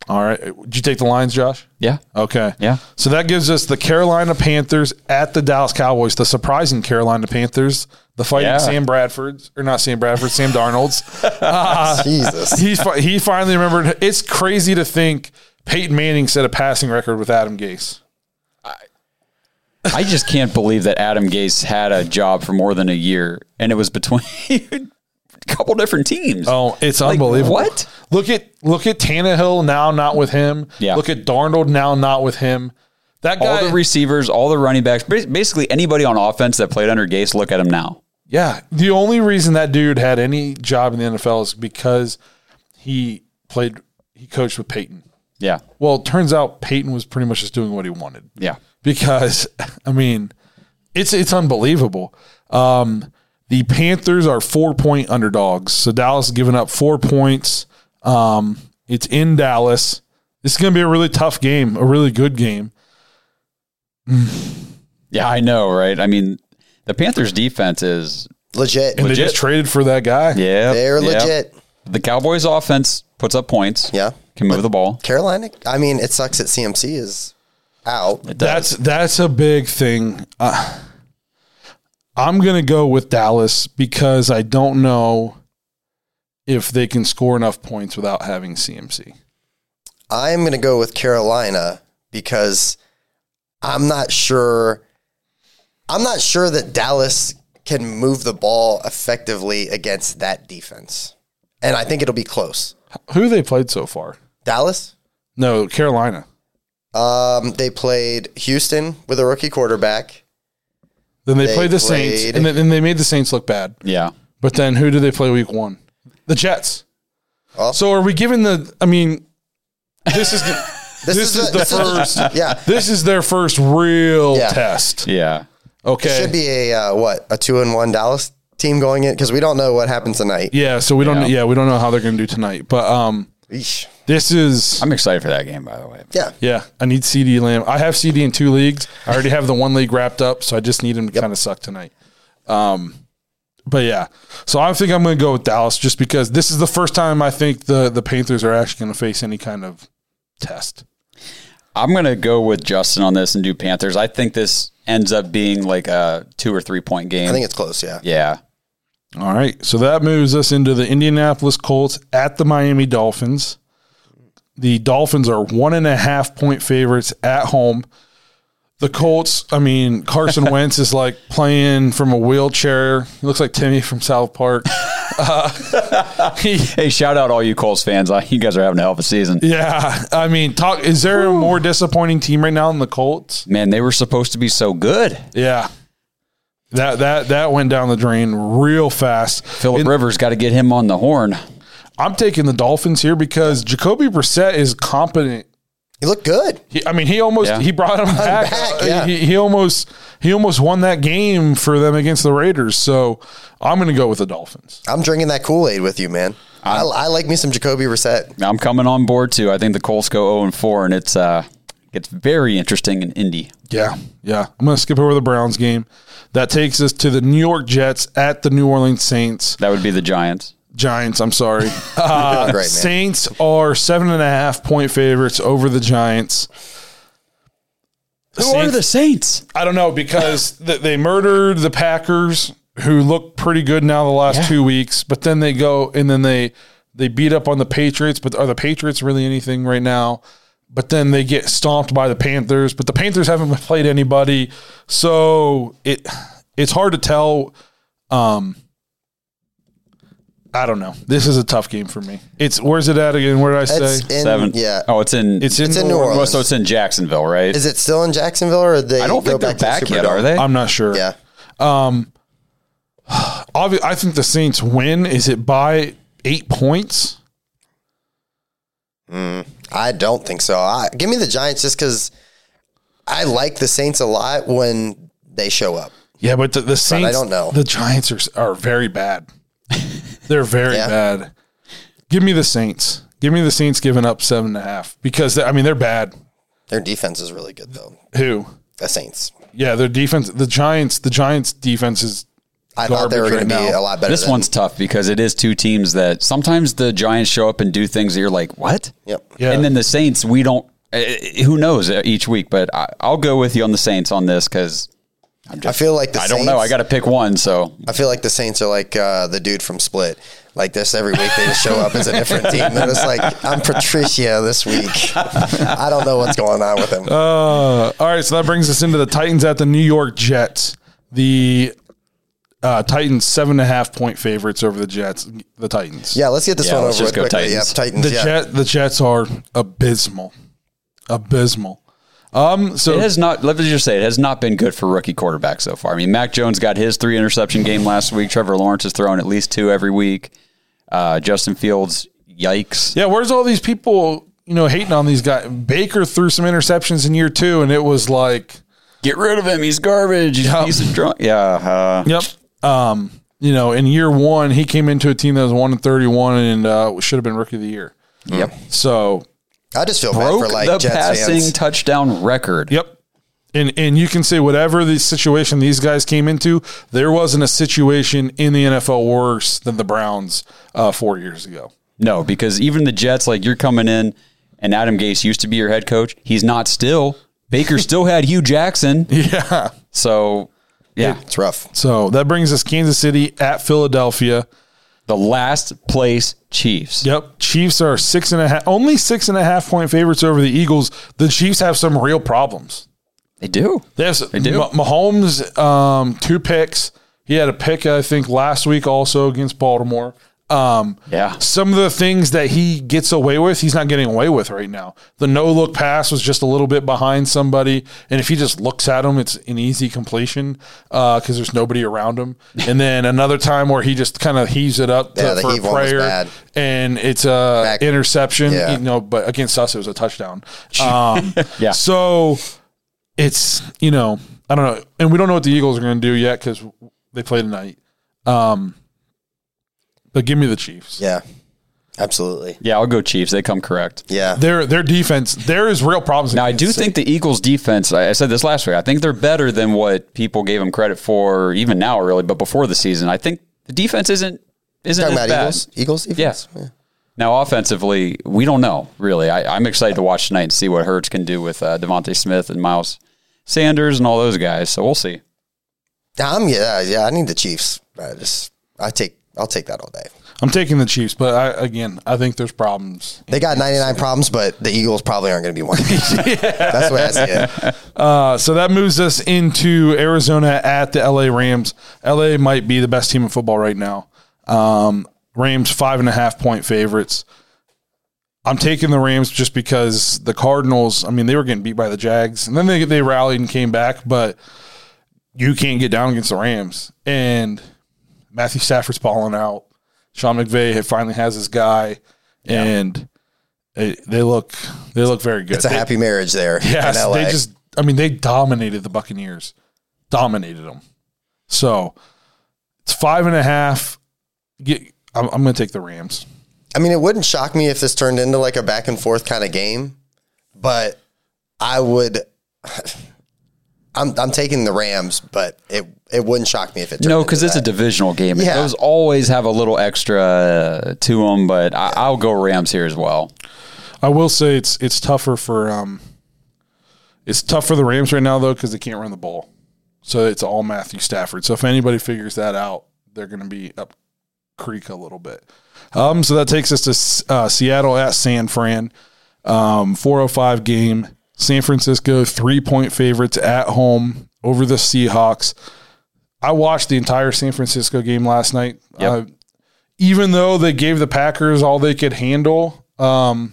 B: All right. Did you take the Lions, Josh?
E: Yeah.
B: Okay.
E: Yeah.
B: So that gives us the Carolina Panthers at the Dallas Cowboys, the surprising Carolina Panthers, the fighting
E: Yeah.
B: Sam Bradford's, or not Sam Bradford, Sam Darnold's. Uh,
D: Jesus.
B: He's fi- he finally remembered. It's crazy to think Peyton Manning set a passing record with Adam Gase.
E: I I just can't believe that Adam Gase had a job for more than a year and it was between a couple different teams.
B: Oh, it's
E: Like,
B: unbelievable.
E: what?
B: Look at look at Tannehill now, not with him.
E: Yeah.
B: Look at Darnold now, not with him. That guy.
E: all the receivers, all the running backs, basically anybody on offense that played under Gase, look at him now.
B: Yeah. The only reason that dude had any job in the NFL is because he played, he coached with Peyton.
E: Yeah.
B: Well, it turns out Peyton was pretty much just doing what he wanted
E: Yeah.
B: because, I mean, it's it's unbelievable. Um, the Panthers are four point underdogs. So Dallas is giving up four points. Um, it's in Dallas. This is going to be a really tough game, a really good game.
E: Yeah, I know, right? I mean, the Panthers defense is
D: Legit.
B: And they
E: Legit.
B: just traded for that guy.
E: yeah,
D: They're
E: yeah.
D: legit.
E: The Cowboys offense puts up points.
D: Yeah.
E: Can move the ball.
D: Carolina, I mean, it sucks that CMC is out.
E: It does.
B: That's that's a big thing. Uh, I'm gonna go with Dallas because I don't know if they can score enough points without having CMC.
D: I'm going to go with Carolina because I'm not sure. I'm not sure that Dallas can move the ball effectively against that defense, and I think it'll be close.
B: Who they played so far?
D: Dallas.
B: No, Carolina.
D: Um, they played Houston with a rookie quarterback.
B: Then they,
D: They
B: played the Saints,
D: played-
B: and then and they made the Saints look bad.
E: yeah.
B: But then who do they play week one? The Jets.
D: Oh.
B: So are we giving the? I mean, this is the,
D: This,
B: This is the
D: this
B: first-
D: yeah,
B: this is their first real
D: Yeah.
B: test.
E: Yeah.
B: Okay.
D: should be a uh, what a two and one Dallas team going in because we don't know what happens tonight.
B: Yeah, so we don't.
E: Yeah.
B: Yeah, we don't know how they're going to do tonight. But um,
D: Eesh.
B: this is
E: I'm excited for that game, by the way.
D: Yeah,
B: Yeah, I need CeeDee Lamb. I have CeeDee in two leagues. I already have the one league wrapped up, so I just need him to kind of suck tonight. Um, but yeah, so I think I'm going to go with Dallas just because this is the first time I think the the Panthers are actually going to face any kind of test.
E: I'm going to go with Justin on this and do Panthers. I think this ends up being like a two or three point game.
D: I think it's close. Yeah,
E: yeah.
B: All right, so that moves us into the Indianapolis Colts at the Miami Dolphins. The Dolphins are one and a half point favorites at home. The Colts, I mean, Carson Wentz is like playing from a wheelchair. He looks like Timmy from South Park. Uh, he,
E: Hey, shout out all you Colts fans. You guys are having a hell of a season.
B: yeah, I mean, talk. Is there a more disappointing team right now than the Colts?
E: Man, they were supposed to be so good.
B: Yeah, that that that went down the drain real fast.
E: Philip Rivers got to get him on the horn.
B: I'm taking the Dolphins here because Jacoby Brissett is competent
D: he looked good.
B: He, I mean, he almost
E: Yeah.
B: he brought him back.
D: back, yeah.
B: he, he almost he almost won that game for them against the Raiders. So I'm going to go with the Dolphins.
D: I'm drinking that Kool Aid with you, man. I, I like me some Jacoby Brissett.
E: I'm coming on board too. I think the Colts go 0 and 4, and it's uh, it's very interesting in Indy.
B: Yeah, yeah. I'm going to skip over the Browns game. That takes us to the New York Jets at the New Orleans Saints.
E: That would be the Giants.
B: Giants. I'm sorry. Uh,
D: Great.
B: Saints are seven and a half point favorites over the Giants.
E: Who
B: Saints-
E: are the Saints?
B: I don't know because th- they murdered the Packers, who look pretty good now the last two weeks. But then they go and then they they beat up on the Patriots. But are the Patriots really anything right now? But then they get stomped by the Panthers. But the Panthers haven't played anybody, so it it's hard to tell. Um, I don't know. This is a tough game for me. It's where's it at again? Where did I say?
D: In,
E: Seven.
D: Yeah.
E: Oh, it's in.
B: it's in,
D: it's in
B: New
D: New
B: Orleans.
E: well, so it's in Jacksonville, right?
D: Is it still in Jacksonville or are they
E: I don't
D: go
E: think they're
D: back,
E: back
D: to the
E: yet, are they?
B: I'm not sure.
D: Yeah.
B: Obvi- I think the Saints win. Is it by eight points?
D: Mm, I don't think so. I, give me the Giants just because I like the Saints a lot when they show up.
B: Yeah, but the, the Saints.
D: I don't know.
B: The Giants are are very bad. They're very
D: Yeah.
B: bad. Give me the Saints. Give me the Saints giving up seven and a half because I mean they're bad.
D: Their defense is really good though.
B: Who?
D: The Saints.
B: Yeah, their defense. The Giants. The Giants' defense is.
D: I thought they were going
B: right
D: to be
B: now.
D: a lot better.
E: This
D: than,
E: one's tough because it is two teams that sometimes the Giants show up and do things that you're like, what?
D: Yep.
B: Yeah.
E: And then the Saints, we don't. Uh, who knows uh, each week? But I, I'll go with you on the Saints on this because
D: I feel like the
E: I
D: Saints,
E: don't know. I got to pick one. So
D: I feel like the Saints are like uh, the dude from Split. Like this every week, they just show up as a different team. They're just like, I'm Patricia this week. I don't know what's going on with him.
B: Uh, all right, so that brings us into the Titans at the New York Jets. The uh, Titans seven and a half point favorites over the Jets. The Titans.
D: yeah, let's get this
E: Yeah,
D: one
E: let's
D: over
E: just
D: with
E: go
D: quickly.
E: Titans.
D: Yep, Titans.
B: The
D: yeah.
B: Jet. The Jets are abysmal. Abysmal. Um. So
E: it has not. Let me just say, it has not been good for rookie quarterbacks so far. I mean, Mac Jones got his three interception game last week. Trevor Lawrence is throwing at least two every week. Uh, Justin Fields, yikes.
B: yeah, where's all these people? You know, hating on these guys. Baker threw some interceptions in year two, and it was like,
E: Get rid of him. He's garbage. He's,
B: Yeah.
E: he's a drunk. Yeah. Uh,
B: yep. Um. You know, in year one, he came into a team that was one and thirty-one, and uh, should have been rookie of the year.
E: Yep.
B: So
D: I just feel bad
E: Broke
D: for like
E: the
D: Jets
E: passing
D: fans.
E: touchdown record.
B: Yep. And and you can say whatever the situation these guys came into, there wasn't a situation in the NFL worse than the Browns uh, four years ago.
E: No, because even the Jets, like you're coming in, and Adam Gase used to be your head coach. He's not still. Baker still had Hue Jackson.
B: Yeah.
E: So, yeah,
D: It's rough.
B: So that brings us Kansas City at Philadelphia.
E: the last place Chiefs.
B: Yep. Chiefs are six and a half, only six and a half point favorites over the Eagles. The Chiefs have some real problems.
E: They do.
B: They have
E: They do.
B: Mahomes, um, two picks. He had a pick, I think, last week also against Baltimore. Um,
E: Yeah.
B: some of the things that he gets away with, he's not getting away with right now. The no look pass was just a little bit behind somebody, and if he just looks at him, it's an easy completion because there's nobody around him. and then another time where he just kind of heaves it up to,
D: Yeah,
B: for a prayer, and it's a
D: Back-
B: interception.
D: Yeah.
B: You know, but against us, it was a touchdown. Um,
E: Yeah.
B: So it's you know I don't know, and we don't know what the Eagles are going to do yet because they play tonight. Um, but give me the Chiefs.
D: Yeah, absolutely.
E: Yeah, I'll go Chiefs. They come correct.
D: Yeah,
B: Their their defense, there is real problems.
E: Now, I do think the Eagles' defense, I I said this last week, I think they're better than what people gave them credit for, even now, really, but before the season. I think the defense isn't isn't
D: talking
E: as
D: about
E: bad.
D: Eagles. Eagles defense.
E: Yeah. Now, offensively, we don't know, really. I, I'm excited to watch tonight and see what Hurts can do with uh, DeVonta Smith and Miles Sanders and all those guys. So we'll see.
D: I'm yeah, yeah. I need the Chiefs. I just I take I'll take that all day.
B: I'm taking the Chiefs, but I, again, I think there's problems.
D: They got 99 problems, but the Eagles probably aren't going to be one. That's the way I see it.
B: Uh, so that moves us into Arizona at the LA Rams. LA might be the best team in football right now. Um, Rams five and a half point favorites. I'm taking the Rams just because the Cardinals. I mean, they were getting beat by the Jags, and then they they rallied and came back, but you can't get down against the Rams. And Matthew Stafford's balling out. Sean McVay finally has his guy, and it, they look they look very good.
D: It's a
B: They-
D: happy marriage there
B: Yes,
D: LA.
B: they just. I mean, they dominated the Buccaneers, dominated them. So it's five and a half. Get, I'm, I'm going to take the Rams.
D: I mean, it wouldn't shock me if this turned into like a back and forth kind of game, but I would. I'm I'm taking the Rams, but it it wouldn't shock me if it turned
E: No, because it's a divisional game.
D: Yeah.
E: Those always have a little extra uh, to them, but I, I'll go Rams here as well.
B: I will say it's it's tougher for um, it's tough for the Rams right now though because they can't run the ball, so it's all Matthew Stafford. So if anybody figures that out, they're going to be up creek a little bit. Um, so that takes us to uh, Seattle at San Fran, um, 405 game. San Francisco three point favorites at home over the Seahawks. I watched the entire San Francisco game last night.
E: Yep.
B: Uh, even though they gave the Packers all they could handle, um,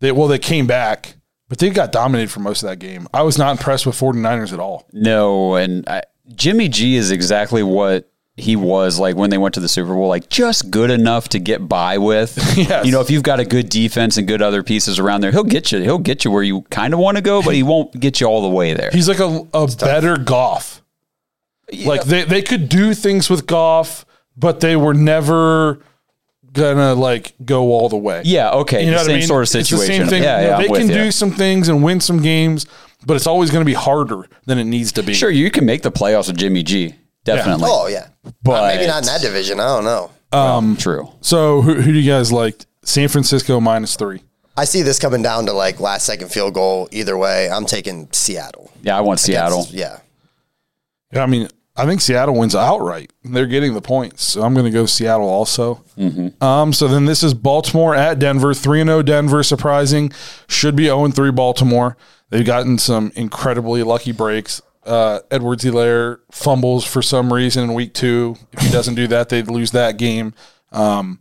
B: they well they came back, but they got dominated for most of that game. I was not impressed with 49ers at all.
E: No, and I, Jimmy G is exactly what he was like when they went to the Super Bowl, like just good enough to get by with.
B: Yes.
E: You know, if you've got a good defense and good other pieces around there, he'll get you. He'll get you where you kind of want to go, but he won't get you all the way there.
B: He's like a, a better Goff. Like they, they could do things with Goff, but they were never gonna like go all the way.
E: Yeah, okay.
B: You know
E: the
B: what
E: same
B: I mean?
E: sort of
B: It's the
E: situation.
B: same thing.
E: Yeah,
B: You know,
E: yeah, I'm
B: they
E: with
B: can
E: you.
B: do some things and win some games, but it's always going to be harder than it needs to be.
E: Sure, you can make the playoffs with Jimmy G. Definitely.
D: Oh yeah,
E: But-
D: maybe not in that division. I don't know.
E: Um true.
B: So who, who do you guys like? San Francisco minus three.
D: I see this coming down to like last second field goal. Either way, I'm taking Seattle.
E: Yeah, I want Seattle.
D: Yeah.
B: Yeah, I mean, I think Seattle wins outright. They're getting the points, so I'm going to go Seattle also. Um, so then this is Baltimore at Denver, three and zero Denver, surprising. Should be zero and three Baltimore. They've gotten some incredibly lucky breaks. Uh, Edwards-Helaire fumbles for some reason in week two. If he doesn't do that, they'd lose that game. Um,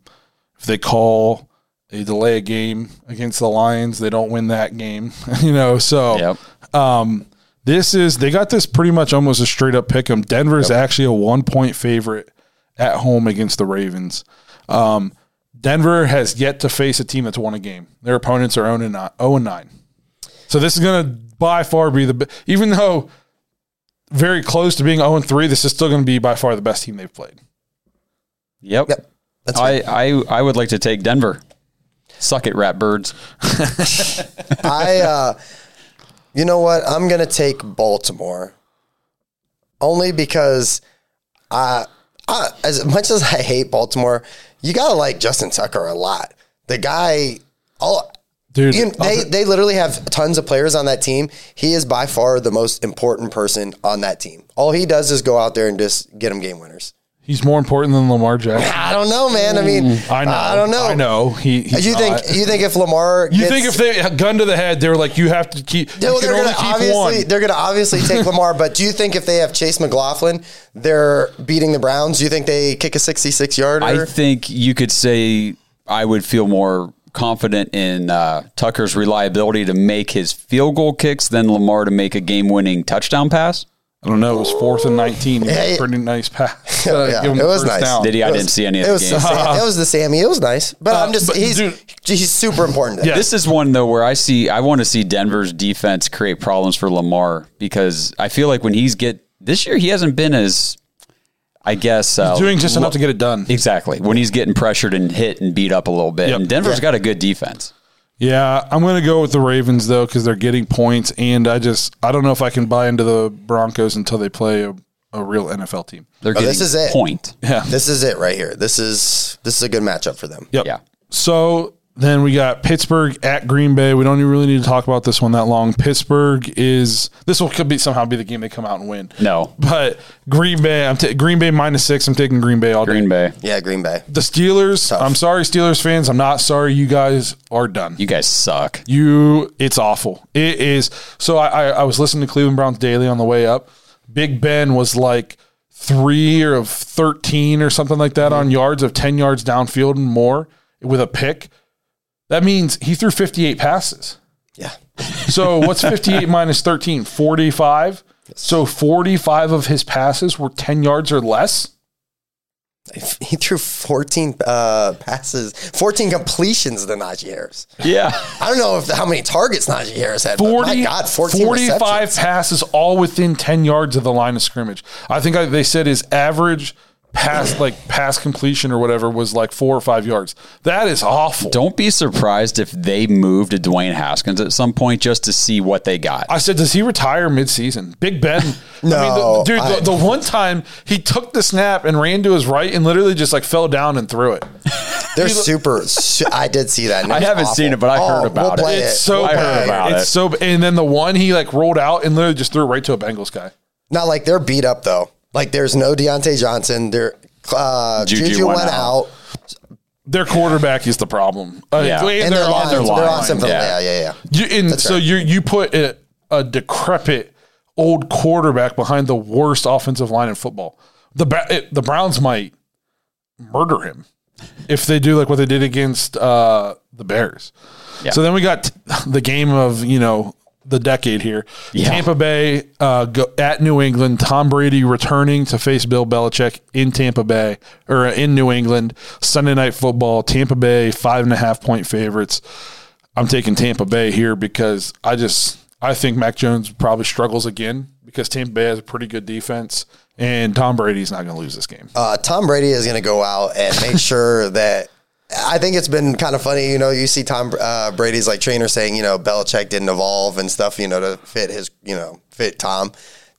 B: if they call a delay a game against the Lions, they don't win that game. you know, so
E: Yep.
B: um, this is they got this pretty much almost a straight up pick 'em. Denver is actually a one point favorite at home against the Ravens. Um, Denver has yet to face a team that's won a game. Their opponents are 0 and 9. 0 and 9. So this is going to by far be the even though very close to being 0 and 3, this is still going to be by far the best team they've played.
E: Yep.
D: Yep. That's
E: I,
D: right.
E: I I would like to take Denver. Suck it, rat birds.
D: I, uh, you know what? I'm going to take Baltimore only because I, I, as much as I hate Baltimore, you got to like Justin Tucker a lot. The guy, all,
B: Dude,
D: you they, they literally have tons of players on that team. He is by far the most important person on that team. All he does is go out there and just get them game winners.
B: He's more important than Lamar Jackson.
D: I don't know, man. I mean,
B: I know.
D: I don't know.
B: I know. He, he's
D: You think
B: not.
D: you think if Lamar
B: You
D: gets,
B: think if they gun to the head, they were like, you have to keep.
D: No,
B: you can
D: they're
B: only
D: gonna
B: keep
D: obviously
B: one.
D: they're gonna obviously take Lamar, but do you think if they have Chase McLaughlin, they're beating the Browns? Do you think they kick a sixty-six yarder?
E: I think you could say I would feel more confident in uh, Tucker's reliability to make his field goal kicks than Lamar to make a game winning touchdown pass.
B: I don't know. It was fourth and nineteen. He made
D: Yeah,
B: a pretty nice pass. Uh,
D: Yeah,
B: give him
D: it was nice.
B: down.
E: Did he? I
D: was-
E: didn't see any of
D: it
E: the
D: was
E: game.
D: the Sam, it was the Sammy. It was nice, but
B: Uh,
D: I'm just
B: but
D: he's
B: dude-
D: he's super important.
B: Yeah.
E: This is one though where I see I want to see Denver's defense create problems for Lamar because I feel like when he's get this year he hasn't been as I guess uh,
B: Doing just
E: lo-
B: enough to get it done.
E: exactly when he's getting pressured and hit and beat up a little bit.
B: Yep.
E: And Denver's
D: Yeah.
E: got a good defense.
B: Yeah, I'm going to go with the Ravens though because they're getting points, and I just I don't know if I can buy into the Broncos until they play a, a real NFL team.
E: They're
D: Oh,
E: getting
D: this is it.
E: point.
B: Yeah.
D: This is it right here. This is this is a good matchup for them.
B: Yep.
E: Yeah.
B: So then we got Pittsburgh at Green Bay. We don't even really need to talk about this one that long. Pittsburgh is this will could be somehow be the game they come out and win.
E: No.
B: But Green Bay, I'm ta- Green Bay minus six. I'm taking Green Bay all day.
E: Green Bay.
D: Yeah, Green Bay.
B: The Steelers.
D: Tough.
B: I'm sorry, Steelers fans. I'm not sorry. You guys are done.
E: You guys suck.
B: You, it's awful. It is. So I, I, I was listening to Cleveland Browns daily on the way up. Big Ben was like three or of thirteen or something like that mm-hmm. on yards of ten yards downfield and more with a pick. That means he threw 58 passes.
D: Yeah.
B: So what's 58 minus 13? 45. So 45 of his passes were 10 yards or less.
D: He threw 14 uh, passes, 14 completions to Najee Harris.
E: Yeah.
D: I don't know if how many targets Najee Harris had.
B: 40,
D: but my God, 14
B: 45
D: receptions.
B: passes all within 10 yards of the line of scrimmage. I think I, they said his average pass, like pass completion or whatever, was like four or five yards. That is awful.
E: Don't be surprised if they move to Dwayne Haskins at some point just to see what they got.
B: I said, does he retire midseason? Big Ben.
D: No,
B: I mean, the, dude,
D: I-
B: the, the one time he took the snap and ran to his right and literally just like fell down and threw it.
D: They're super. su- I did see that.
E: I haven't
D: awful.
E: seen it, but I heard
D: Oh,
E: about it.
D: play
B: It's so
E: I heard
B: bad.
E: about
B: it's
E: it.
B: so and then the one he like rolled out and literally just threw it right to a Bengals guy.
D: Not like they're beat up though. Like there's no Diontae Johnson. They're uh,
E: Juju
D: Juju,
E: went
D: went
E: out.
D: out,
B: Their quarterback is the problem. Uh,
E: Yeah.
B: and
D: and
B: their
D: their line,
B: offensive
D: their
E: line,
D: offensive
E: yeah.
D: yeah, yeah, yeah.
B: You, and so
D: right.
B: you you put a, a decrepit old quarterback behind the worst offensive line in football. The it, the Browns might murder him if they do like what they did against uh, the Bears.
E: Yeah.
B: So then we got the game of you know the decade here.
E: Yeah.
B: Tampa Bay uh, go, at New England. Tom Brady returning to face Bill Belichick in Tampa Bay or in New England. Sunday night football. Tampa Bay five and a half point favorites. I'm taking Tampa Bay here because I just I think Mac Jones probably struggles again because Tampa Bay has a pretty good defense and Tom Brady's not going to lose this game.
D: Uh, Tom Brady is going to go out and make sure that I think it's been kind of funny. You know, you see Tom uh, Brady's like trainer saying, you know, Belichick didn't evolve and stuff, you know, to fit his, you know, fit Tom.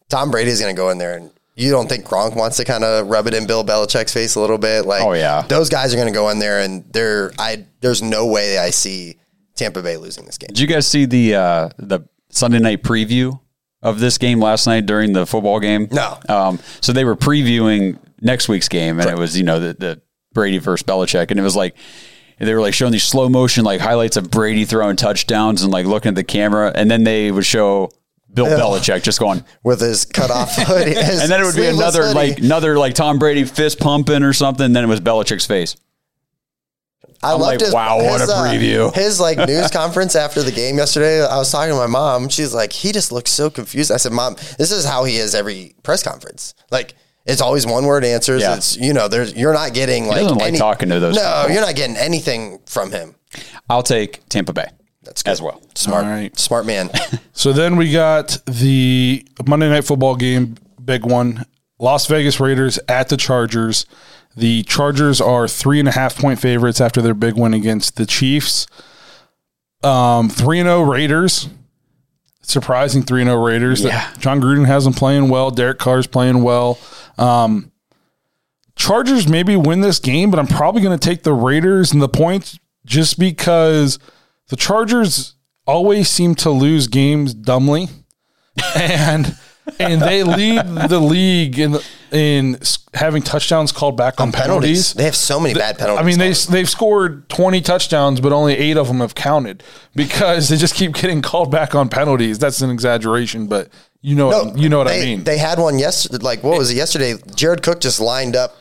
D: Tom Brady's going to go in there and you don't think Gronk wants to kind of rub it in Bill Belichick's face a little bit? Like,
E: Oh, yeah.
D: those guys are going to go in there and they're, I, there's no way I see Tampa Bay losing this game.
E: Did you guys see the uh, the Sunday night preview of this game last night during the football game?
D: No.
E: Um, so they were previewing next week's game, and it was you know the, the Brady versus Belichick, and it was like they were like showing these slow motion like highlights of Brady throwing touchdowns and like looking at the camera, and then they would show Bill Belichick just going,
D: With his cut off hoodie.
E: and then it would be another
D: hoodie.
E: like another like Tom Brady fist pumping or something. Then it was Belichick's face.
D: I
E: I'm
D: loved
E: like, wow, what a uh, preview.
D: his like news conference after the game yesterday. I was talking to my mom. She's like, he just looks so confused. I said, Mom, this is how he is every press conference. Like it's always one word answers.
E: Yeah.
D: It's you know, there's you're not getting like
E: doesn't like talking to those
D: No,
E: people.
D: you're not getting anything from him.
E: I'll take Tampa Bay.
D: That's good.
E: as well.
D: Smart,
B: All right.
D: smart man.
B: So then we got the Monday Night Football game, big one. Las Vegas Raiders at the Chargers. The Chargers are three and a half point favorites after their big win against the Chiefs. Um, three and zero Raiders. Surprising three and zero Raiders.
E: Yeah.
B: Jon Gruden has them playing well. Derek Carr's playing well. Um, Chargers maybe win this game, but I'm probably going to take the Raiders and the points just because the Chargers always seem to lose games dumbly, and and they lead the league in in having touchdowns called back on,
D: penalties.
B: penalties.
D: They have so many bad penalties.
B: I mean, they they've scored 20 touchdowns, but only eight of them have counted because they just keep getting called back on penalties. That's an exaggeration, but you know
D: No,
B: what, you know what
D: they,
B: I mean.
D: They had one yesterday. Like what was it yesterday? Jared Cook just lined up,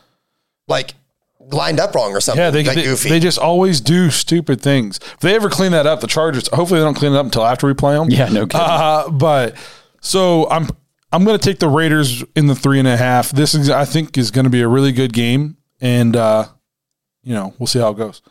D: like lined up wrong or something.
B: Yeah, they,
D: like
B: they,
D: goofy.
B: they just always do stupid things. If they ever clean that up, the Chargers, hopefully they don't clean it up until after we play them.
E: Yeah, no kidding.
B: Uh, but so I'm I'm going to take the Raiders in the three and a half. This is I think is going to be a really good game, and uh, you know we'll see how it goes.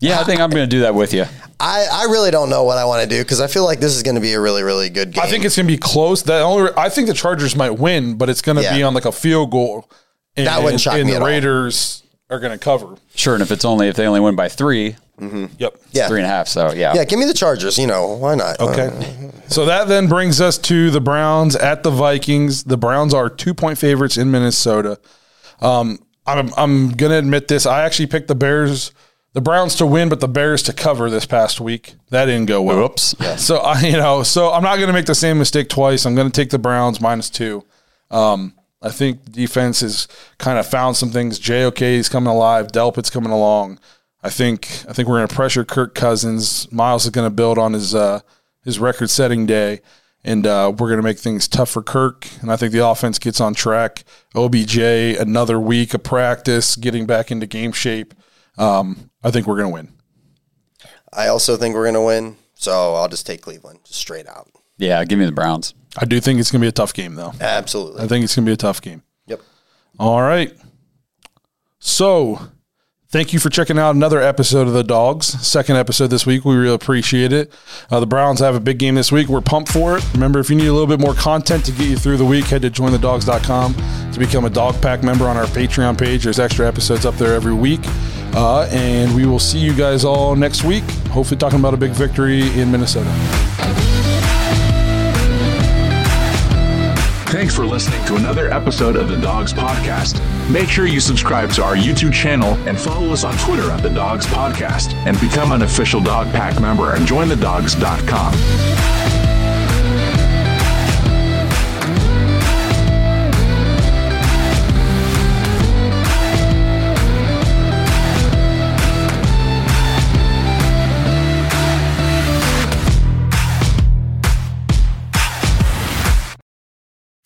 E: Yeah, I think I'm going to do that with you.
D: I, I really don't know what I want to do because I feel like this is going to be a really really good game.
B: I think it's going to be close. The only I think the Chargers might win, but it's going to
D: Yeah.
B: be on like a field goal. And,
D: That wouldn't shock
B: and
D: me
B: the
D: at all.
B: Raiders are going to cover.
E: Sure, and if it's only if they only win by three,
B: Yep.
D: yeah
E: three and a half. So yeah,
D: yeah. Give me the Chargers. You know why not?
B: Okay. So that then brings us to the Browns at the Vikings. The Browns are two point favorites in Minnesota. Um, I'm I'm gonna admit this. I actually picked the Bears, the Browns to win, but the Bears to cover this past week. That didn't go well.
E: Oops.
B: So I, you know, so I'm not gonna make the same mistake twice. I'm gonna take the Browns minus two. Um, I think defense has kind of found some things. JOK is coming alive. Delpit's coming along. I think I think we're going to pressure Kirk Cousins. Myles is going to build on his uh, his record setting day, and uh, we're going to make things tough for Kirk. And I think the offense gets on track. OBJ another week of practice, getting back into game shape. Um, I think we're going to win.
D: I also think we're going to win. So I'll just take Cleveland just straight out.
E: yeah. Give me the Browns.
B: I do think it's going to be a tough game, though.
D: Absolutely.
B: I think it's going to be a tough game.
D: Yep.
B: All right. So, thank you for checking out another episode of The Dawgs. Second episode this week. We really appreciate it. Uh, the Browns have a big game this week. We're pumped for it. Remember, if you need a little bit more content to get you through the week, head to jointhedawgs.com to become a Dawg Pack member on our Patreon page. There's extra episodes up there every week. Uh, and we will see you guys all next week. Hopefully, talking about a big victory in Minnesota.
C: Thanks for listening to another episode of the Dawgs Podcast. Make sure you subscribe to our YouTube channel and follow us on Twitter at the Dawgs Podcast and become an official Dawg Pack member at jointhedawgs.com.